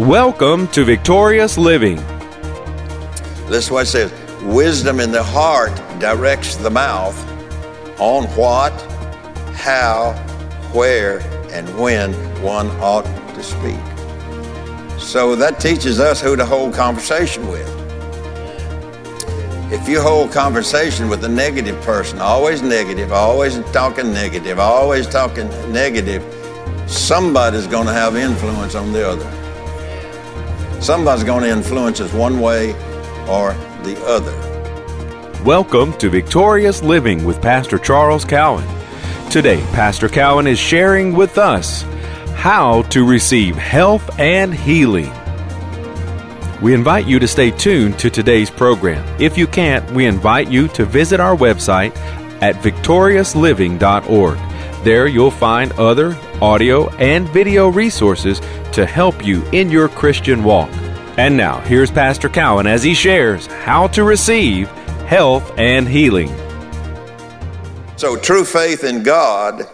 Welcome to Victorious Living. This is what it says wisdom in the heart directs the mouth on what, how, where, and when one ought to speak. So that teaches us who to hold conversation with. If you hold conversation with a negative person, always negative, always talking negative, always talking negative, somebody's going to have influence on the other. Somebody's going to influence us one way or the other. Welcome to Victorious Living with Pastor Charles Cowan. Today, Pastor Cowan is sharing with us how to receive health and healing. We invite you to stay tuned to today's program. If you can't, we invite you to visit our website at victoriousliving.org. There you'll find other audio and video resources to help you in your Christian walk. And now, here's Pastor Cowan as he shares how to receive health and healing. So, true faith in God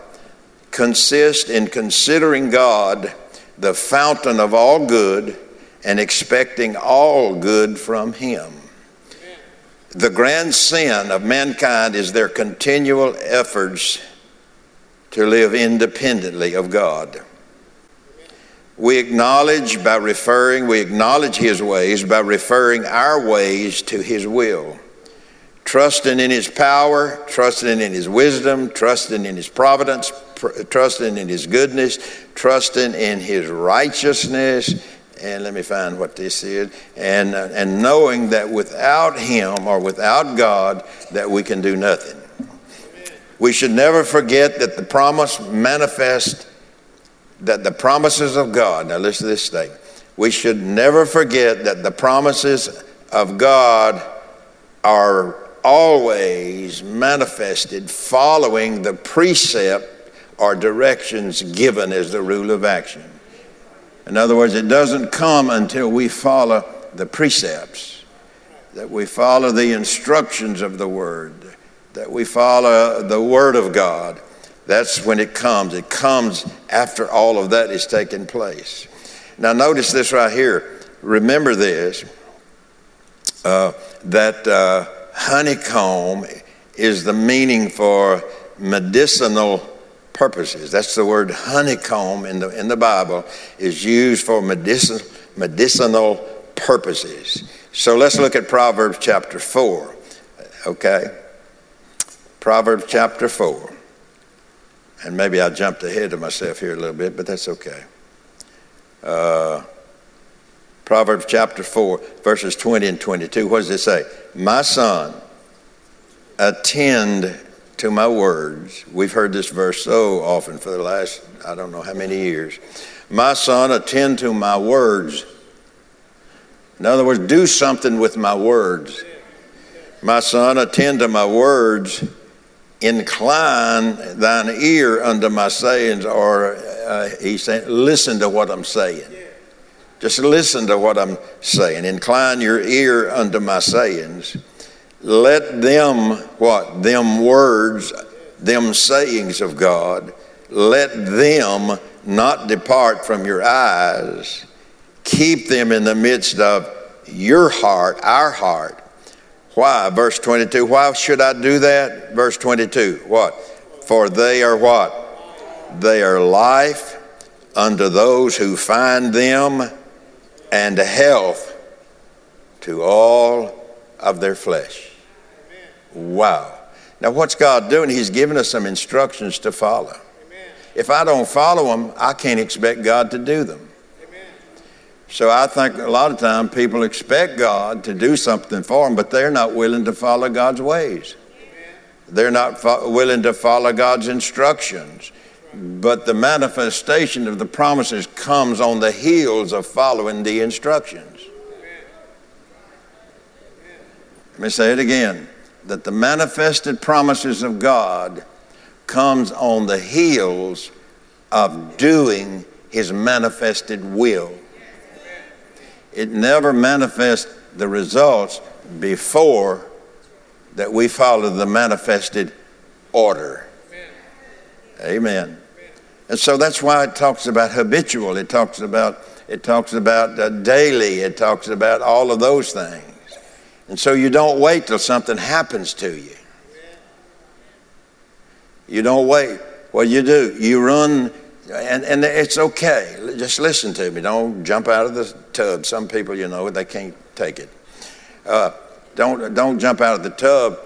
consists in considering God the fountain of all good and expecting all good from Him. The grand sin of mankind is their continual efforts to live independently of God. We acknowledge by referring, we acknowledge His ways by referring our ways to His will. Trusting in His power, trusting in His wisdom, trusting in His providence, pr- trusting in His goodness, trusting in His righteousness, and let me find what this is, and, uh, and knowing that without Him or without God, that we can do nothing. We should never forget that the promise manifest, that the promises of God, now listen to this statement. We should never forget that the promises of God are always manifested following the precept or directions given as the rule of action. In other words, it doesn't come until we follow the precepts, that we follow the instructions of the Word, that we follow the Word of God. That's when it comes. It comes after all of that is taking place. Now, notice this right here. Remember this uh, that uh, honeycomb is the meaning for medicinal purposes. That's the word honeycomb in the, in the Bible is used for medicin, medicinal purposes. So let's look at Proverbs chapter 4. Okay? Proverbs chapter 4. And maybe I jumped ahead of myself here a little bit, but that's okay. Uh, Proverbs chapter 4, verses 20 and 22. What does it say? My son, attend to my words. We've heard this verse so often for the last, I don't know how many years. My son, attend to my words. In other words, do something with my words. My son, attend to my words. Incline thine ear unto my sayings, or uh, he's saying, listen to what I'm saying. Just listen to what I'm saying. Incline your ear unto my sayings. Let them, what? Them words, them sayings of God, let them not depart from your eyes. Keep them in the midst of your heart, our heart. Why? Verse 22. Why should I do that? Verse 22. What? For they are what? They are life unto those who find them and health to all of their flesh. Wow. Now, what's God doing? He's giving us some instructions to follow. If I don't follow them, I can't expect God to do them. So I think a lot of times people expect God to do something for them, but they're not willing to follow God's ways. They're not fo- willing to follow God's instructions. But the manifestation of the promises comes on the heels of following the instructions. Let me say it again that the manifested promises of God comes on the heels of doing his manifested will. It never manifests the results before that we follow the manifested order. Amen. And so that's why it talks about habitual. It talks about it talks about uh, daily, it talks about all of those things. And so you don't wait till something happens to you. You don't wait. What you do, you run, and, and it's okay. Just listen to me. Don't jump out of the tub. Some people, you know, they can't take it. Uh, don't, don't jump out of the tub.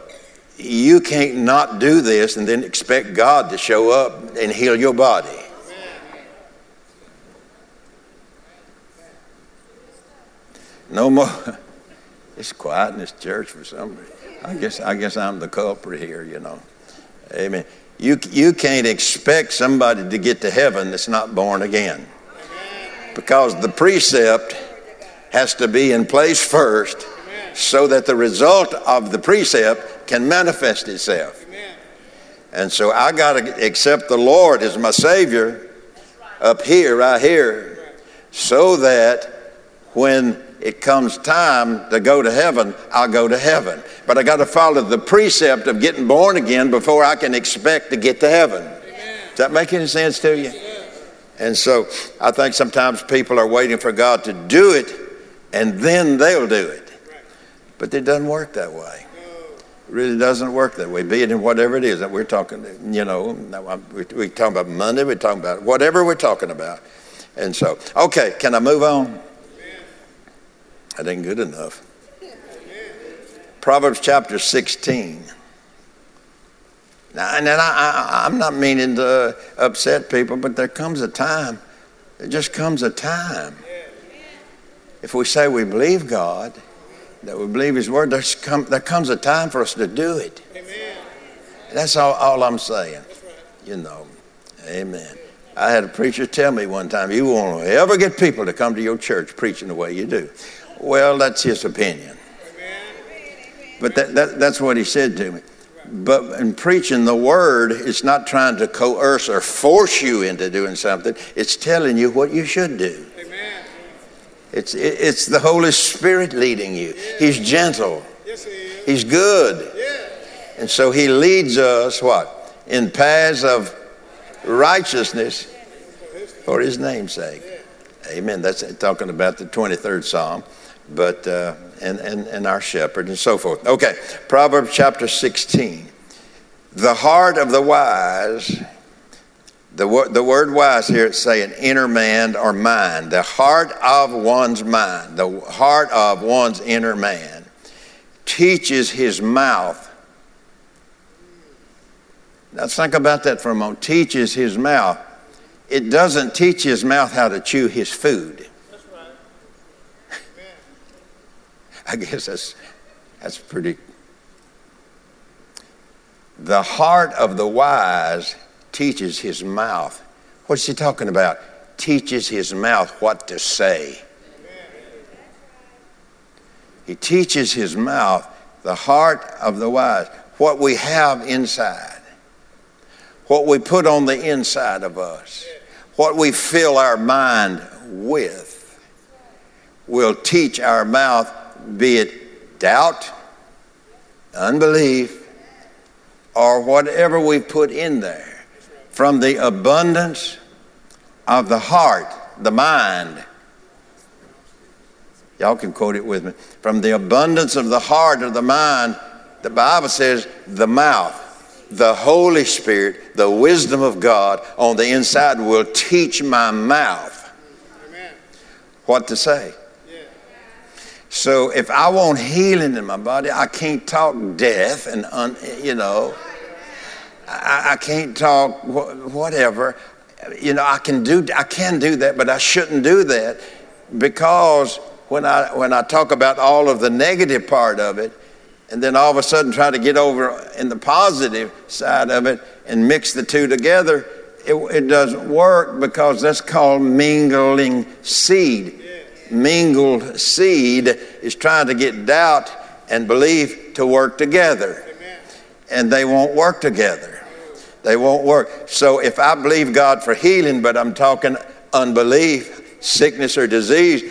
You can't not do this and then expect God to show up and heal your body. No more. It's quiet in this church for some reason. I guess I guess I'm the culprit here, you know. Amen. You you can't expect somebody to get to heaven that's not born again. Because the precept has to be in place first so that the result of the precept can manifest itself. And so I got to accept the Lord as my Savior up here, right here, so that when it comes time to go to heaven, I'll go to heaven. But I got to follow the precept of getting born again before I can expect to get to heaven. Does that make any sense to you? And so I think sometimes people are waiting for God to do it and then they'll do it. But it doesn't work that way. It really doesn't work that way. Be it in whatever it is that we're talking, you know, we're talking about Monday, we're talking about whatever we're talking about. And so, okay, can I move on? That ain't good enough. Proverbs chapter 16. Now, and then I, I, I'm not meaning to upset people, but there comes a time, there just comes a time. If we say we believe God, that we believe His Word, there's come, there comes a time for us to do it. Amen. That's all, all I'm saying. You know. Amen. I had a preacher tell me one time, you won't ever get people to come to your church preaching the way you do. Well, that's his opinion. But that, that, that's what he said to me. But in preaching the word, it's not trying to coerce or force you into doing something, it's telling you what you should do. Amen. It's, it's the Holy Spirit leading you. He's gentle, yes, he He's good. And so He leads us, what? In paths of righteousness for His name's sake. Amen. That's talking about the 23rd Psalm but uh, and, and, and our shepherd and so forth. Okay, Proverbs chapter 16. The heart of the wise, the, the word wise here it's saying inner man or mind. The heart of one's mind, the heart of one's inner man, teaches his mouth. Now think about that for a moment. Teaches his mouth. It doesn't teach his mouth how to chew his food. I guess that's, that's pretty. The heart of the wise teaches his mouth. What's he talking about? Teaches his mouth what to say. He teaches his mouth the heart of the wise, what we have inside, what we put on the inside of us, what we fill our mind with, will teach our mouth be it doubt, unbelief, or whatever we put in there, from the abundance of the heart, the mind. Y'all can quote it with me. From the abundance of the heart or the mind, the Bible says the mouth, the Holy Spirit, the wisdom of God on the inside will teach my mouth Amen. what to say. So if I want healing in my body, I can't talk death and, un, you know, I, I can't talk wh- whatever. You know, I can do I can do that, but I shouldn't do that because when I when I talk about all of the negative part of it, and then all of a sudden try to get over in the positive side of it and mix the two together, it, it doesn't work because that's called mingling seed mingled seed is trying to get doubt and belief to work together. And they won't work together. They won't work. So if I believe God for healing, but I'm talking unbelief, sickness, or disease,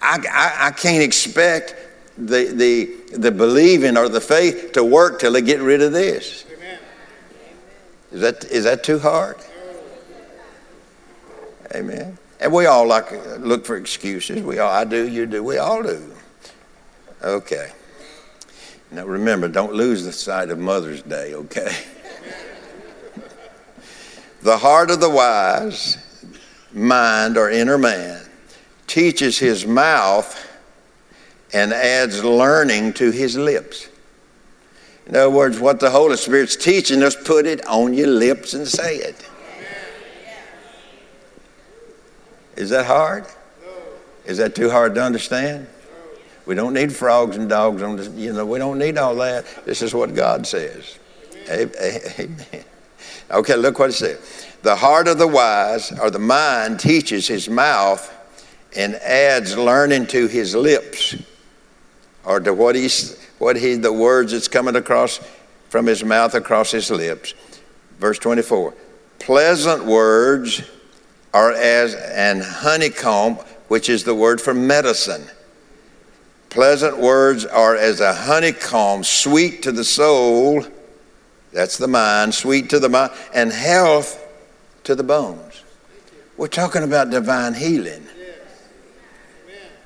I, I, I can't expect the, the, the believing or the faith to work till they get rid of this. Is that, is that too hard? Amen. And we all like look for excuses. We all, I do, you do, we all do. Okay. Now remember, don't lose the sight of Mother's Day, okay? the heart of the wise mind or inner man teaches his mouth and adds learning to his lips. In other words, what the Holy Spirit's teaching us, put it on your lips and say it. Is that hard? No. Is that too hard to understand? We don't need frogs and dogs on this, you know, we don't need all that. This is what God says. Amen. Okay, look what it says. The heart of the wise or the mind teaches his mouth and adds learning to his lips or to what he's what he the words that's coming across from his mouth across his lips. Verse 24. Pleasant words are as an honeycomb, which is the word for medicine. Pleasant words are as a honeycomb, sweet to the soul, that's the mind, sweet to the mind, and health to the bones. We're talking about divine healing.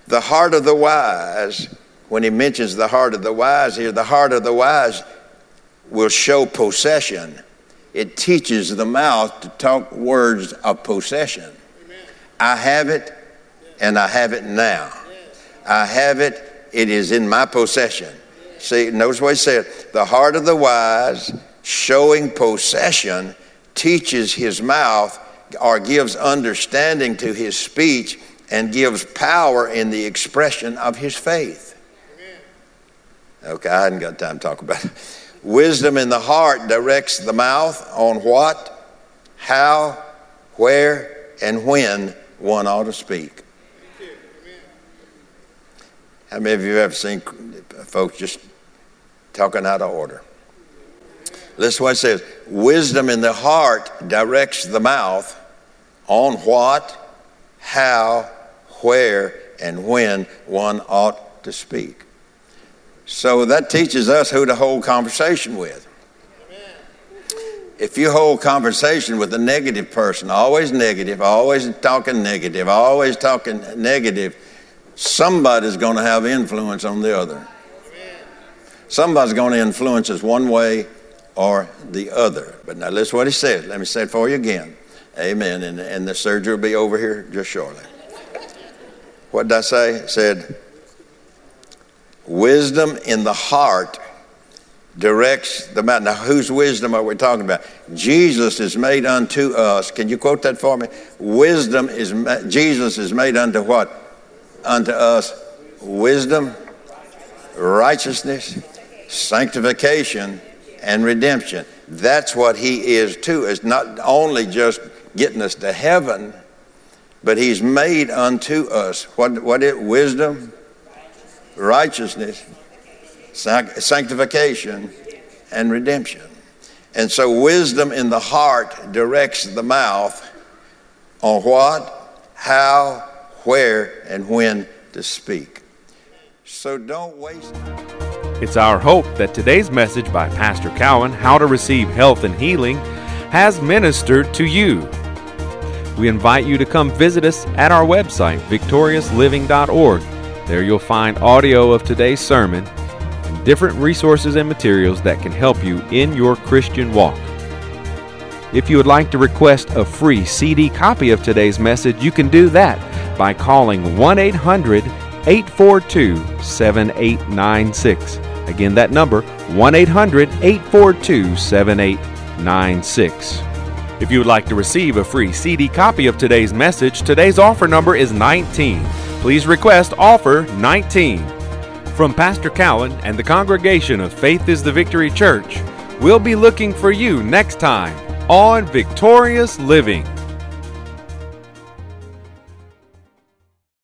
The heart of the wise, when he mentions the heart of the wise here, the heart of the wise will show possession. It teaches the mouth to talk words of possession. I have it, and I have it now. I have it, it is in my possession. See, notice what he said. The heart of the wise, showing possession, teaches his mouth or gives understanding to his speech and gives power in the expression of his faith. Okay, I hadn't got time to talk about it. Wisdom in the heart directs the mouth on what, how, where, and when one ought to speak. How many of you have ever seen folks just talking out of order? Listen to what it says Wisdom in the heart directs the mouth on what, how, where, and when one ought to speak. So that teaches us who to hold conversation with. If you hold conversation with a negative person, always negative, always talking negative, always talking negative, somebody's going to have influence on the other. Somebody's going to influence us one way or the other. But now listen what he says. Let me say it for you again. Amen. And, and the surgery will be over here just shortly. What did I say? It said, wisdom in the heart directs the mouth. Now, whose wisdom are we talking about? Jesus is made unto us. Can you quote that for me? Wisdom is, Jesus is made unto what? Unto us wisdom, righteousness, sanctification, and redemption. That's what he is too. It's not only just getting us to heaven, but he's made unto us what what it wisdom, righteousness, sanctification, and redemption. And so, wisdom in the heart directs the mouth on what, how, where, and when to speak. So, don't waste. It's our hope that today's message by Pastor Cowan, How to Receive Health and Healing, has ministered to you. We invite you to come visit us at our website, victoriousliving.org. There you'll find audio of today's sermon and different resources and materials that can help you in your Christian walk. If you would like to request a free CD copy of today's message, you can do that by calling 1 800 842 7896. Again, that number 1 800 842 7896. If you would like to receive a free CD copy of today's message, today's offer number is 19 please request offer 19. From Pastor Cowan and the congregation of Faith is the Victory Church, we'll be looking for you next time on Victorious Living.